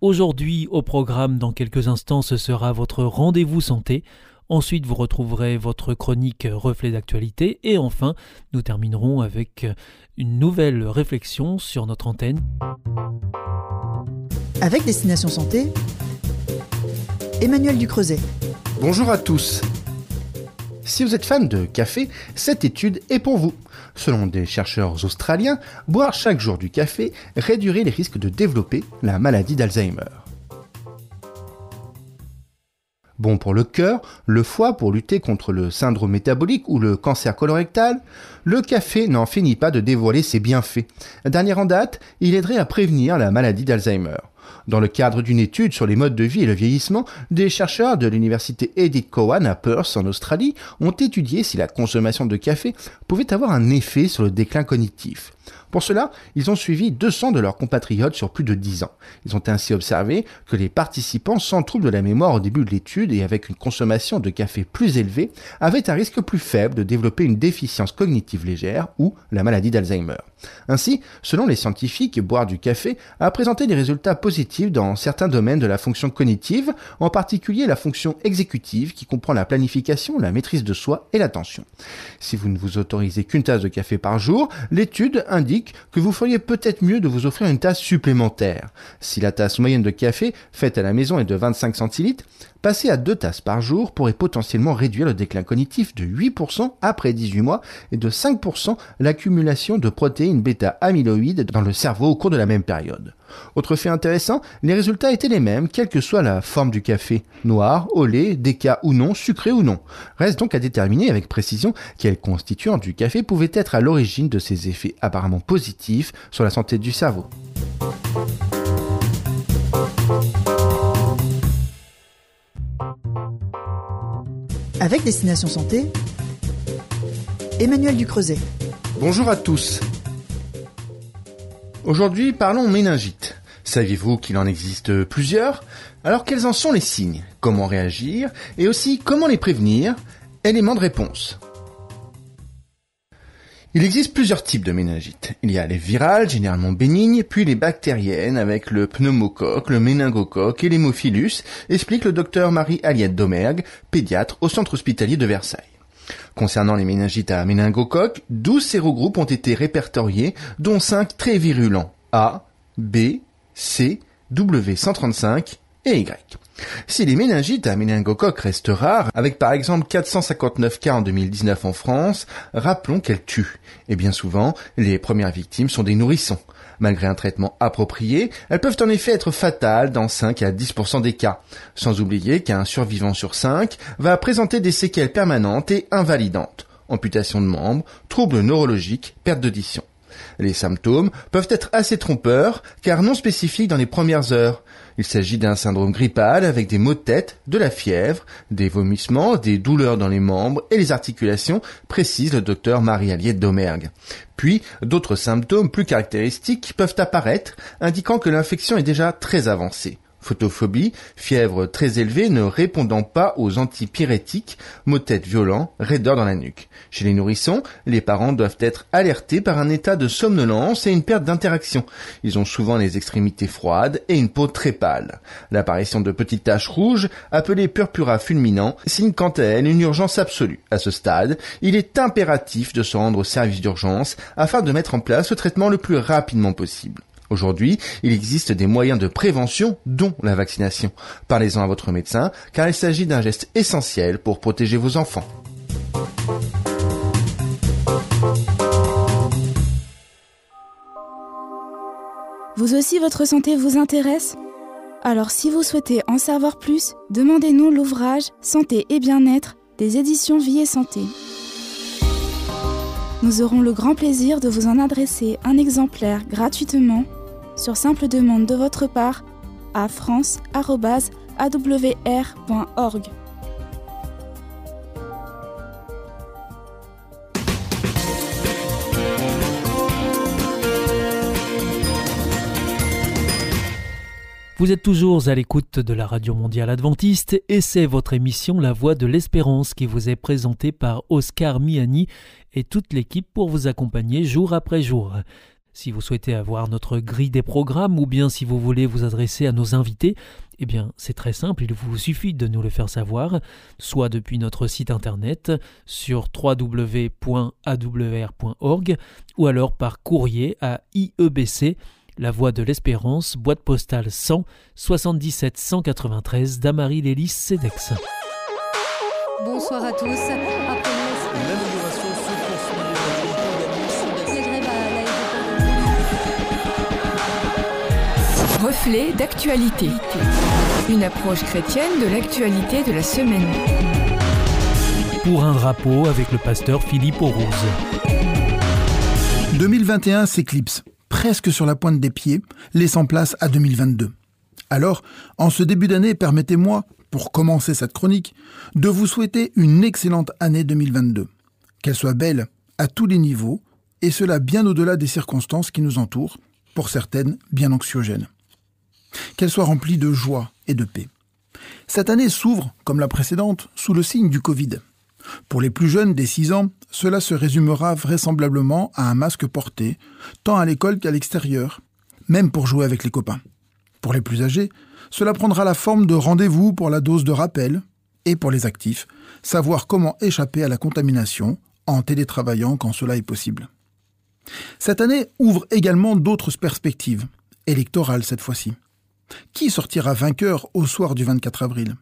Aujourd'hui, au programme, dans quelques instants, ce sera votre rendez-vous santé. Ensuite, vous retrouverez votre chronique reflet d'actualité. Et enfin, nous terminerons avec une nouvelle réflexion sur notre antenne. Avec Destination Santé, Emmanuel Ducreuset. Bonjour à tous. Si vous êtes fan de café, cette étude est pour vous. Selon des chercheurs australiens, boire chaque jour du café réduirait les risques de développer la maladie d'Alzheimer. Bon pour le cœur, le foie pour lutter contre le syndrome métabolique ou le cancer colorectal, le café n'en finit pas de dévoiler ses bienfaits. Dernière en date, il aiderait à prévenir la maladie d'Alzheimer. Dans le cadre d'une étude sur les modes de vie et le vieillissement, des chercheurs de l'université Edith Cowan à Perth en Australie ont étudié si la consommation de café pouvait avoir un effet sur le déclin cognitif. Pour cela, ils ont suivi 200 de leurs compatriotes sur plus de 10 ans. Ils ont ainsi observé que les participants sans trouble de la mémoire au début de l'étude et avec une consommation de café plus élevée avaient un risque plus faible de développer une déficience cognitive légère ou la maladie d'Alzheimer. Ainsi, selon les scientifiques, boire du café a présenté des résultats positifs dans certains domaines de la fonction cognitive, en particulier la fonction exécutive qui comprend la planification, la maîtrise de soi et l'attention. Si vous ne vous autorisez qu'une tasse de café par jour, l'étude indique que vous feriez peut-être mieux de vous offrir une tasse supplémentaire. Si la tasse moyenne de café faite à la maison est de 25 centilitres, passer à deux tasses par jour pourrait potentiellement réduire le déclin cognitif de 8% après 18 mois et de 5% l'accumulation de protéines bêta-amyloïdes dans le cerveau au cours de la même période. Autre fait intéressant, les résultats étaient les mêmes, quelle que soit la forme du café, noir, au lait, déca ou non, sucré ou non. Reste donc à déterminer avec précision quel constituant du café pouvait être à l'origine de ces effets apparemment positifs sur la santé du cerveau. Avec Destination Santé, Emmanuel Ducreuset. Bonjour à tous. Aujourd'hui, parlons méningite. Saviez-vous qu'il en existe plusieurs? Alors quels en sont les signes? Comment réagir? Et aussi comment les prévenir? Éléments de réponse. Il existe plusieurs types de méningite. Il y a les virales, généralement bénignes, puis les bactériennes avec le pneumocoque, le méningocoque et l'hémophilus, explique le docteur Marie-Aliette Domergue, pédiatre au centre hospitalier de Versailles. Concernant les méningites à méningocoque, 12 sérogroupes ont été répertoriés, dont 5 très virulents, A, B, C, W135 et Y. Si les méningites à méningocoque restent rares, avec par exemple 459 cas en 2019 en France, rappelons qu'elles tuent. Et bien souvent, les premières victimes sont des nourrissons. Malgré un traitement approprié, elles peuvent en effet être fatales dans 5 à 10% des cas. Sans oublier qu'un survivant sur 5 va présenter des séquelles permanentes et invalidantes. Amputation de membres, troubles neurologiques, perte d'audition. Les symptômes peuvent être assez trompeurs car non spécifiques dans les premières heures. Il s'agit d'un syndrome grippal avec des maux de tête, de la fièvre, des vomissements, des douleurs dans les membres et les articulations, précise le docteur Marie-Aliette Domergue. Puis, d'autres symptômes plus caractéristiques peuvent apparaître, indiquant que l'infection est déjà très avancée. Photophobie, fièvre très élevée ne répondant pas aux antipyrétiques, maux de tête violents, raideur dans la nuque. Chez les nourrissons, les parents doivent être alertés par un état de somnolence et une perte d'interaction. Ils ont souvent les extrémités froides et une peau très pâle. L'apparition de petites taches rouges, appelées purpura fulminant, signe quant à elle une urgence absolue. À ce stade, il est impératif de se rendre au service d'urgence afin de mettre en place le traitement le plus rapidement possible. Aujourd'hui, il existe des moyens de prévention, dont la vaccination. Parlez-en à votre médecin, car il s'agit d'un geste essentiel pour protéger vos enfants. Vous aussi, votre santé vous intéresse? Alors si vous souhaitez en savoir plus, demandez-nous l'ouvrage Santé et bien-être des éditions Vie et Santé. Nous aurons le grand plaisir de vous en adresser un exemplaire gratuitement sur simple demande de votre part à france.awr.org. Vous êtes toujours à l'écoute de la Radio Mondiale Adventiste et c'est votre émission La Voix de l'Espérance qui vous est présentée par Oscar Miani et toute l'équipe pour vous accompagner jour après jour. Si vous souhaitez avoir notre grille des programmes ou bien si vous voulez vous adresser à nos invités, eh bien c'est très simple, il vous suffit de nous le faire savoir, soit depuis notre site internet sur www.awr.org ou alors par courrier à IEBC la Voix de l'Espérance, boîte postale 100 77 193 Damary Lélis Cedex. Bonsoir à tous. Après Reflet d'actualité. Une approche chrétienne de l'actualité de la semaine. Pour un drapeau avec le pasteur Philippe Rose. 2021 s'éclipse presque sur la pointe des pieds, laissant place à 2022. Alors, en ce début d'année, permettez-moi, pour commencer cette chronique, de vous souhaiter une excellente année 2022. Qu'elle soit belle à tous les niveaux, et cela bien au-delà des circonstances qui nous entourent, pour certaines bien anxiogènes. Qu'elle soit remplie de joie et de paix. Cette année s'ouvre, comme la précédente, sous le signe du Covid. Pour les plus jeunes des 6 ans, cela se résumera vraisemblablement à un masque porté, tant à l'école qu'à l'extérieur, même pour jouer avec les copains. Pour les plus âgés, cela prendra la forme de rendez-vous pour la dose de rappel, et pour les actifs, savoir comment échapper à la contamination en télétravaillant quand cela est possible. Cette année ouvre également d'autres perspectives, électorales cette fois-ci. Qui sortira vainqueur au soir du 24 avril?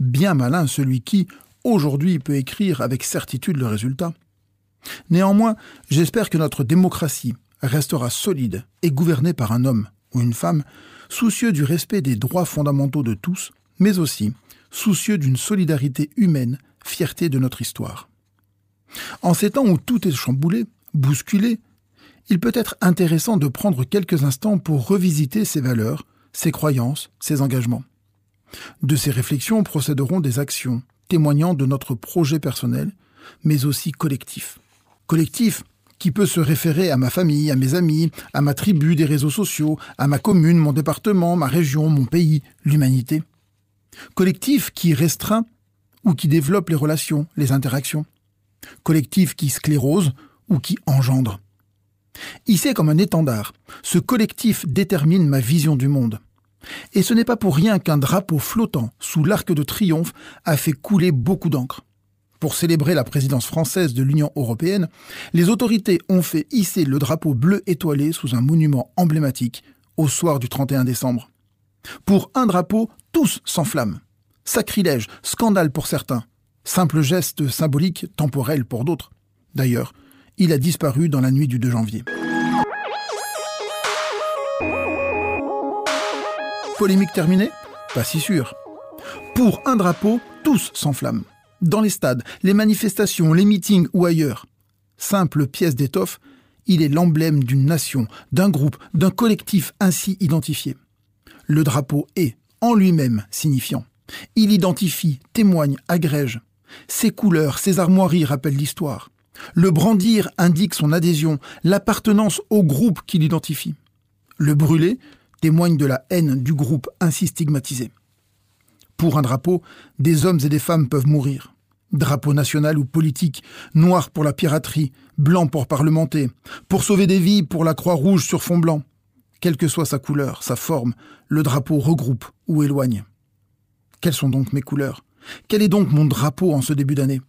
Bien malin celui qui, aujourd'hui peut écrire avec certitude le résultat. Néanmoins, j'espère que notre démocratie restera solide et gouvernée par un homme ou une femme soucieux du respect des droits fondamentaux de tous, mais aussi soucieux d'une solidarité humaine, fierté de notre histoire. En ces temps où tout est chamboulé, bousculé, il peut être intéressant de prendre quelques instants pour revisiter ses valeurs, ses croyances, ses engagements. De ces réflexions procéderont des actions, témoignant de notre projet personnel, mais aussi collectif. Collectif qui peut se référer à ma famille, à mes amis, à ma tribu des réseaux sociaux, à ma commune, mon département, ma région, mon pays, l'humanité. Collectif qui restreint ou qui développe les relations, les interactions. Collectif qui sclérose ou qui engendre. Ici comme un étendard, ce collectif détermine ma vision du monde. Et ce n'est pas pour rien qu'un drapeau flottant sous l'arc de triomphe a fait couler beaucoup d'encre. Pour célébrer la présidence française de l'Union européenne, les autorités ont fait hisser le drapeau bleu étoilé sous un monument emblématique au soir du 31 décembre. Pour un drapeau, tous s'enflamment. Sacrilège, scandale pour certains, simple geste symbolique, temporel pour d'autres. D'ailleurs, il a disparu dans la nuit du 2 janvier. Polémique terminée Pas si sûr. Pour un drapeau, tous s'enflamment. Dans les stades, les manifestations, les meetings ou ailleurs. Simple pièce d'étoffe, il est l'emblème d'une nation, d'un groupe, d'un collectif ainsi identifié. Le drapeau est, en lui-même, signifiant. Il identifie, témoigne, agrège. Ses couleurs, ses armoiries rappellent l'histoire. Le brandir indique son adhésion, l'appartenance au groupe qui l'identifie. Le brûler témoigne de la haine du groupe ainsi stigmatisé. Pour un drapeau, des hommes et des femmes peuvent mourir. Drapeau national ou politique, noir pour la piraterie, blanc pour parlementer, pour sauver des vies pour la croix rouge sur fond blanc. Quelle que soit sa couleur, sa forme, le drapeau regroupe ou éloigne. Quelles sont donc mes couleurs? Quel est donc mon drapeau en ce début d'année?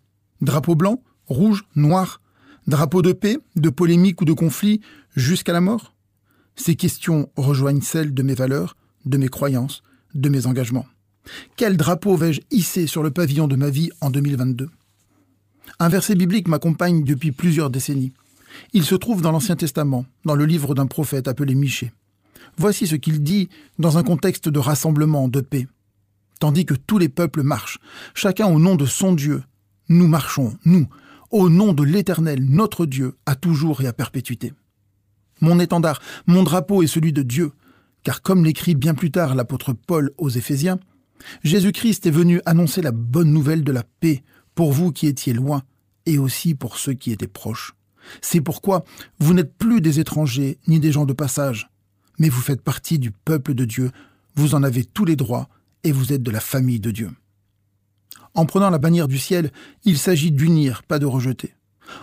Drapeau blanc, rouge, noir Drapeau de paix, de polémique ou de conflit, jusqu'à la mort? Ces questions rejoignent celles de mes valeurs, de mes croyances, de mes engagements. Quel drapeau vais-je hisser sur le pavillon de ma vie en 2022 Un verset biblique m'accompagne depuis plusieurs décennies. Il se trouve dans l'Ancien Testament, dans le livre d'un prophète appelé Michée. Voici ce qu'il dit dans un contexte de rassemblement, de paix. Tandis que tous les peuples marchent, chacun au nom de son Dieu, nous marchons, nous, au nom de l'Éternel, notre Dieu, à toujours et à perpétuité. Mon étendard, mon drapeau est celui de Dieu, car comme l'écrit bien plus tard l'apôtre Paul aux Éphésiens, Jésus-Christ est venu annoncer la bonne nouvelle de la paix pour vous qui étiez loin et aussi pour ceux qui étaient proches. C'est pourquoi vous n'êtes plus des étrangers ni des gens de passage, mais vous faites partie du peuple de Dieu, vous en avez tous les droits et vous êtes de la famille de Dieu. En prenant la bannière du ciel, il s'agit d'unir, pas de rejeter.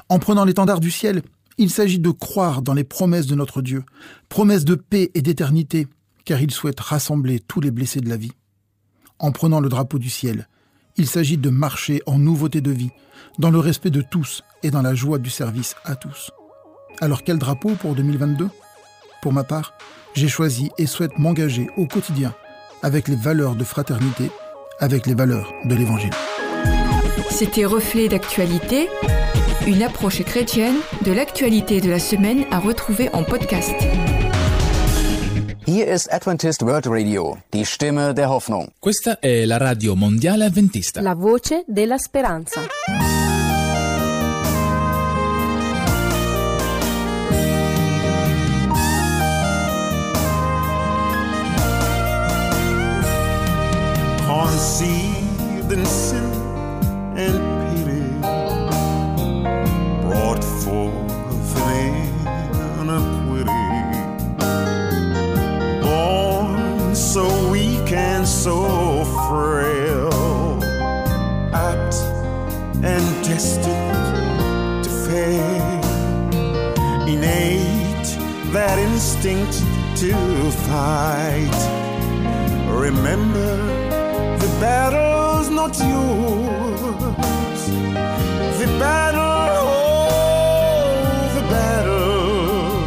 En prenant l'étendard du ciel, il s'agit de croire dans les promesses de notre Dieu, promesses de paix et d'éternité, car il souhaite rassembler tous les blessés de la vie. En prenant le drapeau du ciel, il s'agit de marcher en nouveauté de vie, dans le respect de tous et dans la joie du service à tous. Alors quel drapeau pour 2022 Pour ma part, j'ai choisi et souhaite m'engager au quotidien avec les valeurs de fraternité, avec les valeurs de l'Évangile. C'était Reflet d'actualité, une approche chrétienne de l'actualité de la semaine à retrouver en podcast. Hier ist Adventist World Radio, die Stimme der Hoffnung. Questa è la radio mondiale avventista. La voce della speranza. Conceived in sin and pity, brought forth in iniquity, born so weak and so frail, apt and destined to fail, innate that instinct to fight. Remember battle's not yours. The battle, oh, the battle.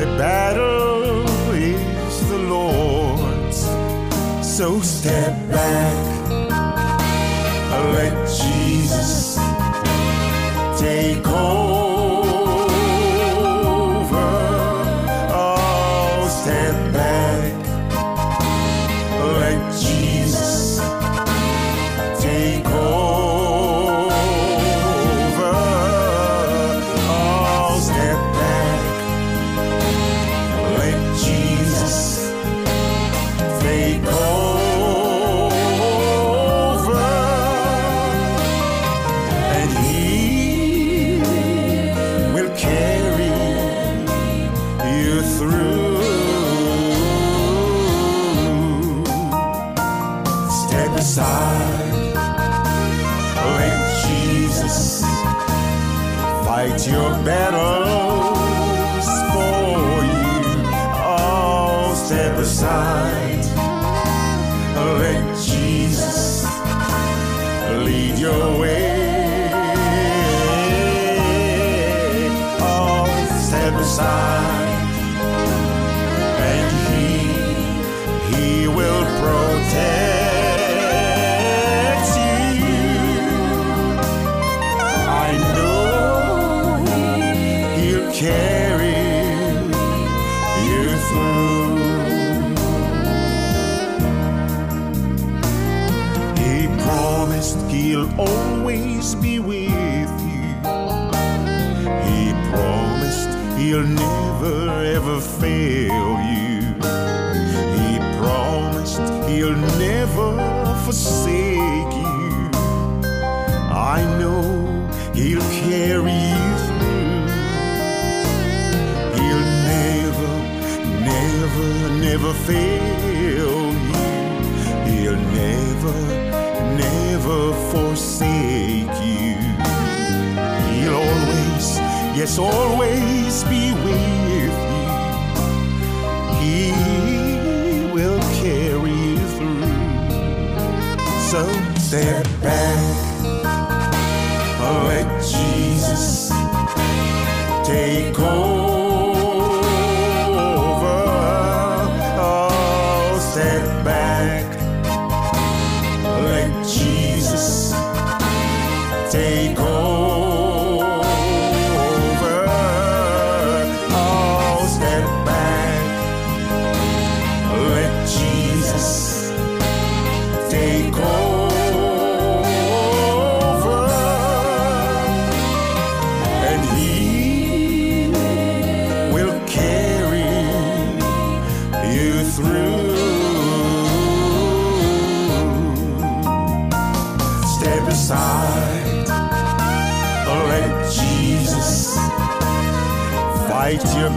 The battle is the Lord's. So step back, let Jesus he promised he'll always be with you he promised he'll never ever fail you. He promised he'll never forsake you. I know he'll carry you never, never fail you. He'll never, never forsake you. He'll always, yes, always be with you. He will carry you through. So step back, let Jesus take over.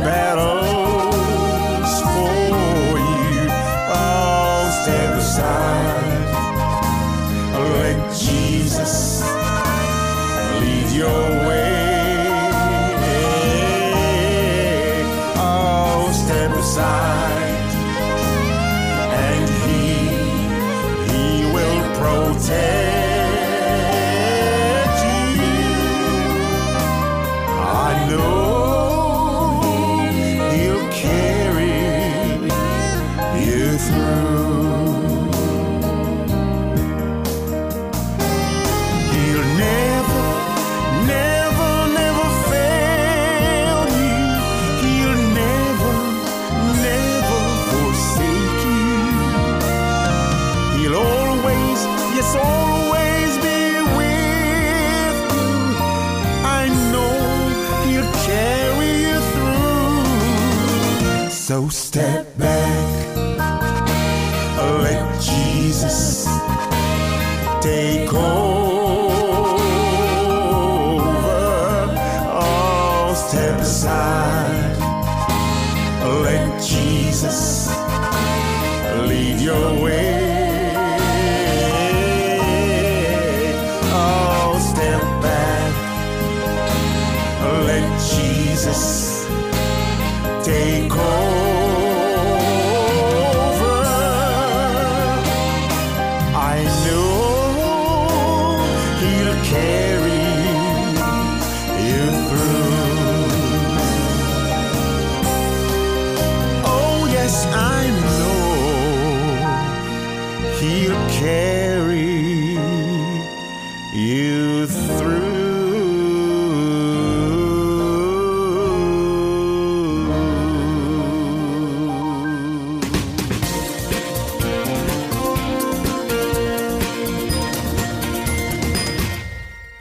battles for you. I'll stand aside. So step back,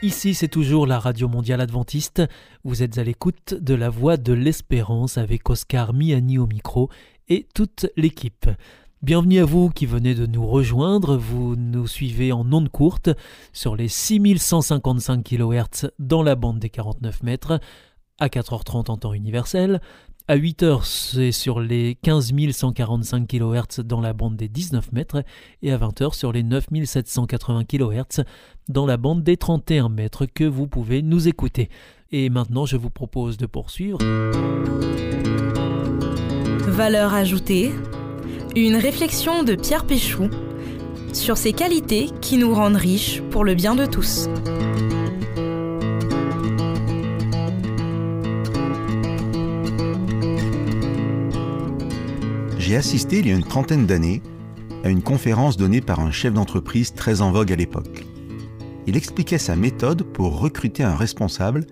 Ici, c'est toujours la Radio Mondiale Adventiste. Vous êtes à l'écoute de la Voix de l'Espérance avec Oscar Miani au micro et toute l'équipe. Bienvenue à vous qui venez de nous rejoindre. Vous nous suivez en ondes courtes sur les 6155 kHz dans la bande des 49 mètres, à 4h30 en temps universel. À 8h, c'est sur les 15 145 kHz dans la bande des 19 mètres et à 20h sur les 9 780 kHz dans la bande des 31 mètres que vous pouvez nous écouter. Et maintenant, je vous propose de poursuivre. Valeur ajoutée, une réflexion de Pierre Péchou sur ces qualités qui nous rendent riches pour le bien de tous. J'ai assisté il y a une trentaine d'années à une conférence donnée par un chef d'entreprise très en vogue à l'époque. Il expliquait sa méthode pour recruter un responsable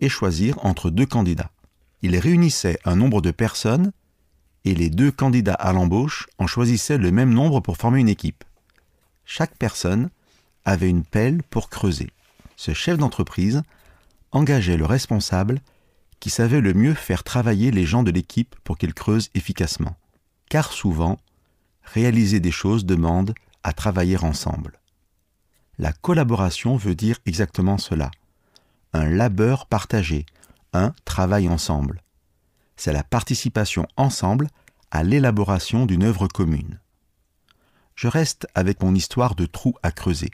et choisir entre deux candidats. Il réunissait un nombre de personnes et les deux candidats à l'embauche en choisissaient le même nombre pour former une équipe. Chaque personne avait une pelle pour creuser. Ce chef d'entreprise engageait le responsable qui savait le mieux faire travailler les gens de l'équipe pour qu'ils creusent efficacement. Car souvent, réaliser des choses demande à travailler ensemble. La collaboration veut dire exactement cela. Un labeur partagé, un travail ensemble. C'est la participation ensemble à l'élaboration d'une œuvre commune. Je reste avec mon histoire de trou à creuser.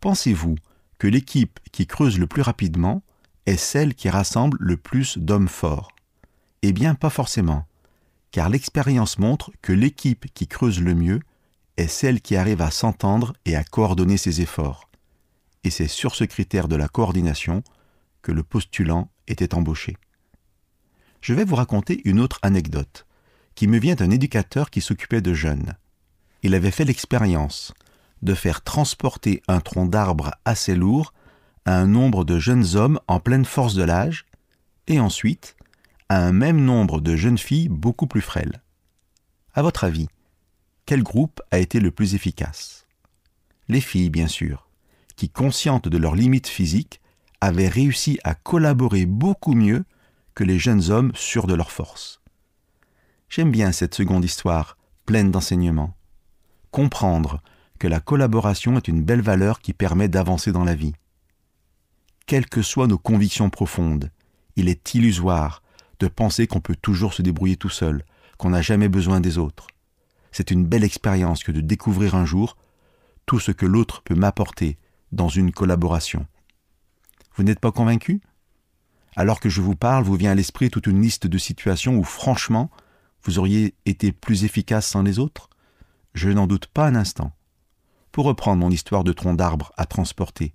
Pensez-vous que l'équipe qui creuse le plus rapidement est celle qui rassemble le plus d'hommes forts? Eh bien, pas forcément, car l'expérience montre que l'équipe qui creuse le mieux est celle qui arrive à s'entendre et à coordonner ses efforts. Et c'est sur ce critère de la coordination que le postulant était embauché. Je vais vous raconter une autre anecdote, qui me vient d'un éducateur qui s'occupait de jeunes. Il avait fait l'expérience de faire transporter un tronc d'arbre assez lourd à un nombre de jeunes hommes en pleine force de l'âge, et ensuite à un même nombre de jeunes filles beaucoup plus frêles. À votre avis, quel groupe a été le plus efficace? Les filles, bien sûr, qui, conscientes de leurs limites physiques, avaient réussi à collaborer beaucoup mieux que les jeunes hommes sûrs de leur force. J'aime bien cette seconde histoire, pleine d'enseignements. Comprendre que la collaboration est une belle valeur qui permet d'avancer dans la vie. Quelles que soient nos convictions profondes, il est illusoire de penser qu'on peut toujours se débrouiller tout seul, qu'on n'a jamais besoin des autres. C'est une belle expérience que de découvrir un jour tout ce que l'autre peut m'apporter dans une collaboration. Vous n'êtes pas convaincu? Alors que je vous parle, vous vient à l'esprit toute une liste de situations où franchement, vous auriez été plus efficace sans les autres? Je n'en doute pas un instant. Pour reprendre mon histoire de tronc d'arbre à transporter,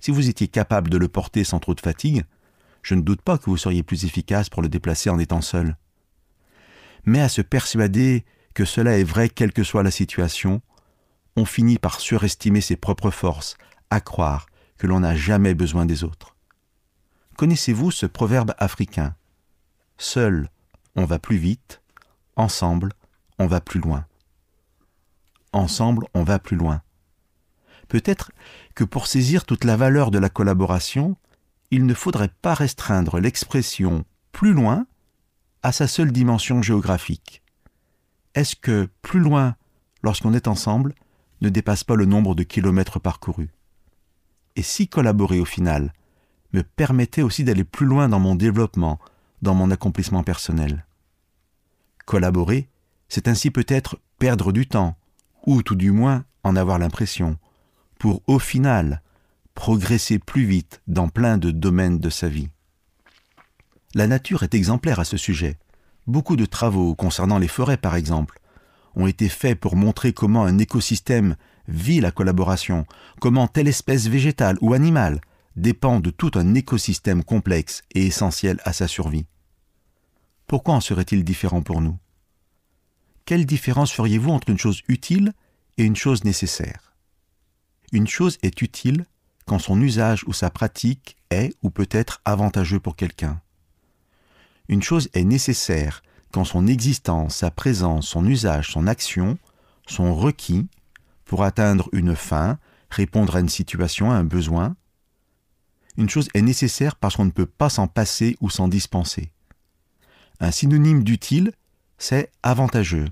si vous étiez capable de le porter sans trop de fatigue, je ne doute pas que vous seriez plus efficace pour le déplacer en étant seul. Mais à se persuader que cela est vrai quelle que soit la situation, on finit par surestimer ses propres forces, à croire que l'on n'a jamais besoin des autres. Connaissez-vous ce proverbe africain? Seul, on va plus vite, ensemble, on va plus loin. Ensemble, on va plus loin. Peut-être que pour saisir toute la valeur de la collaboration, il ne faudrait pas restreindre l'expression plus loin à sa seule dimension géographique. Est-ce que plus loin, lorsqu'on est ensemble, ne dépasse pas le nombre de kilomètres parcourus? Et si collaborer au final me permettait aussi d'aller plus loin dans mon développement, dans mon accomplissement personnel Collaborer, c'est ainsi peut-être perdre du temps, ou tout du moins en avoir l'impression, pour au final progresser plus vite dans plein de domaines de sa vie. La nature est exemplaire à ce sujet. Beaucoup de travaux concernant les forêts, par exemple, ont été faits pour montrer comment un écosystème vit la collaboration, comment telle espèce végétale ou animale dépend de tout un écosystème complexe et essentiel à sa survie. Pourquoi en serait-il différent pour nous? Quelle différence feriez-vous entre une chose utile et une chose nécessaire? Une chose est utile quand son usage ou sa pratique est ou peut être avantageux pour quelqu'un. Une chose est nécessaire quand son existence, sa présence, son usage, son action sont requis pour atteindre une fin, répondre à une situation, à un besoin. Une chose est nécessaire parce qu'on ne peut pas s'en passer ou s'en dispenser. Un synonyme d'utile, c'est avantageux.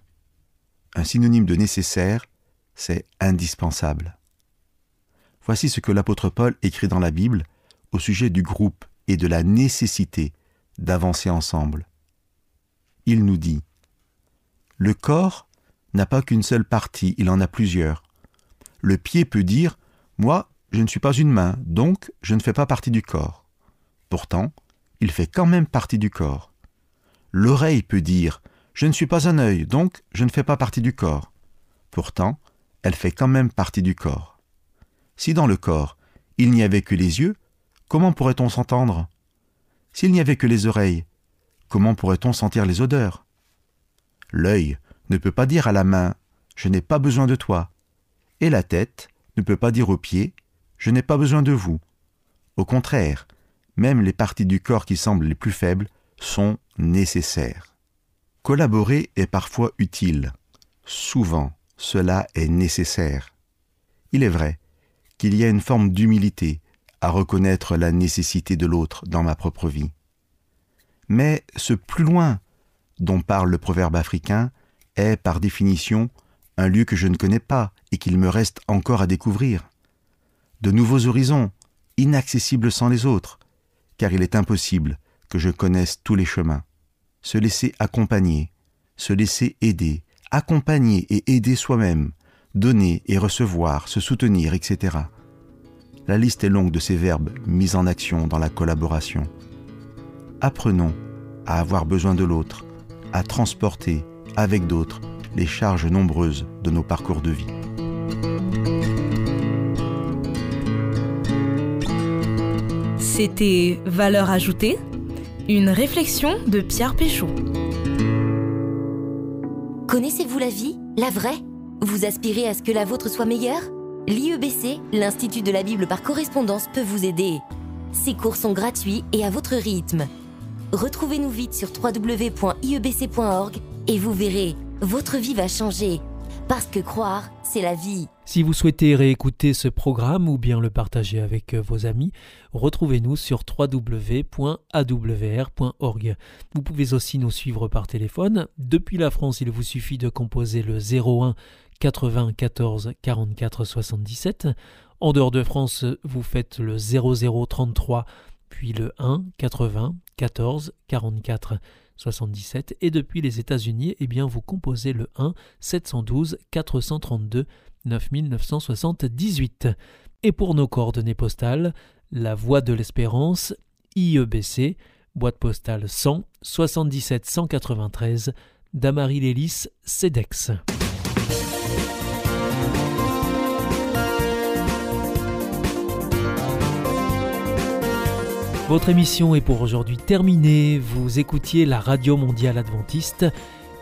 Un synonyme de nécessaire, c'est indispensable. Voici ce que l'apôtre Paul écrit dans la Bible au sujet du groupe et de la nécessité d'avancer ensemble il nous dit Le corps n'a pas qu'une seule partie, il en a plusieurs. Le pied peut dire Moi, je ne suis pas une main, donc je ne fais pas partie du corps. Pourtant, il fait quand même partie du corps. L'oreille peut dire Je ne suis pas un œil, donc je ne fais pas partie du corps. Pourtant, elle fait quand même partie du corps. Si dans le corps, il n'y avait que les yeux, comment pourrait-on s'entendre? S'il n'y avait que les oreilles, comment pourrait-on sentir les odeurs? L'œil ne peut pas dire à la main Je n'ai pas besoin de toi. Et la tête ne peut pas dire aux pieds Je n'ai pas besoin de vous. Au contraire, même les parties du corps qui semblent les plus faibles sont nécessaires. Collaborer est parfois utile. Souvent, cela est nécessaire. Il est vrai qu'il y a une forme d'humilité à reconnaître la nécessité de l'autre dans ma propre vie. Mais ce plus loin dont parle le proverbe africain est, par définition, un lieu que je ne connais pas et qu'il me reste encore à découvrir. De nouveaux horizons, inaccessibles sans les autres, car il est impossible que je connaisse tous les chemins. Se laisser accompagner, se laisser aider, accompagner et aider soi-même, donner et recevoir, se soutenir, etc. La liste est longue de ces verbes mis en action dans la collaboration apprenons à avoir besoin de l'autre, à transporter avec d'autres les charges nombreuses de nos parcours de vie. C'était Valeur ajoutée, une réflexion de Pierre Péchaud. Connaissez-vous la vie, la vraie? Vous aspirez à ce que la vôtre soit meilleure? L'IEBC, l'Institut de la Bible par correspondance, peut vous aider. Ces cours sont gratuits et à votre rythme. Retrouvez-nous vite sur www.iebc.org et vous verrez, votre vie va changer. Parce que croire, c'est la vie. Si vous souhaitez réécouter ce programme ou bien le partager avec euh, vos amis, retrouvez-nous sur www.awr.org. Vous pouvez aussi nous suivre par téléphone. Depuis la France, il vous suffit de composer le 01 94 44 77. En dehors de France, vous faites le 0033 puis le 1 80 14 44 77 et depuis les États-Unis, eh vous composez le 1 712 432 9978. Et pour nos coordonnées postales, la Voie de l'Espérance, IEBC, boîte postale 100 77 193, Damary Lélis, CEDEX. Votre émission est pour aujourd'hui terminée. Vous écoutiez la Radio Mondiale Adventiste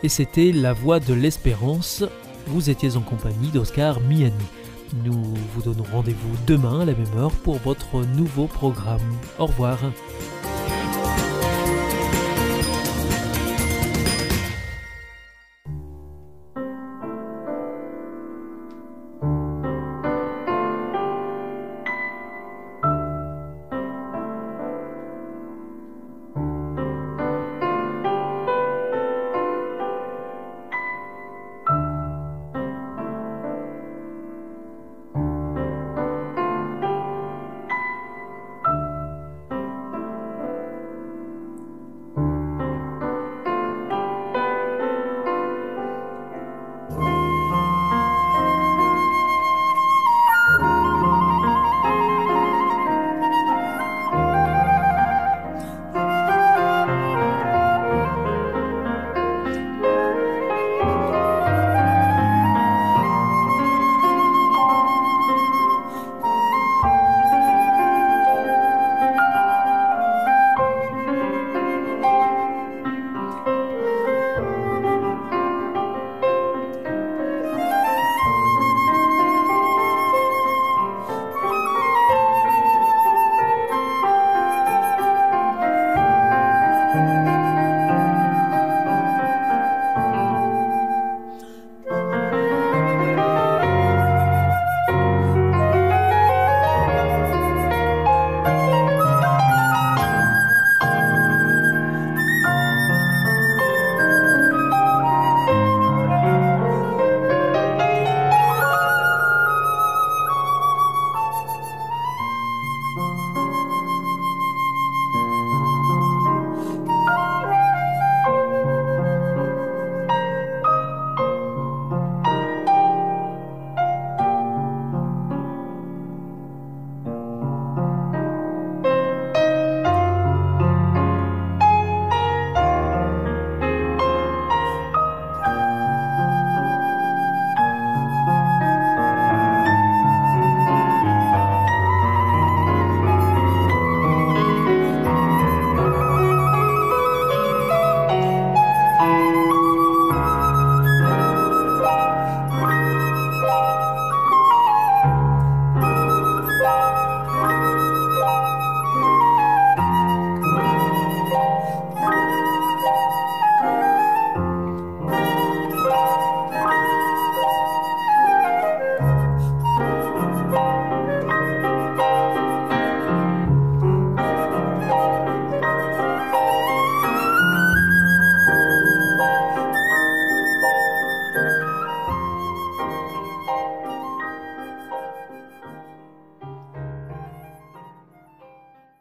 et c'était La Voix de l'Espérance. Vous étiez en compagnie d'Oscar Miani. Nous vous donnons rendez-vous demain à la même heure pour votre nouveau programme. Au revoir.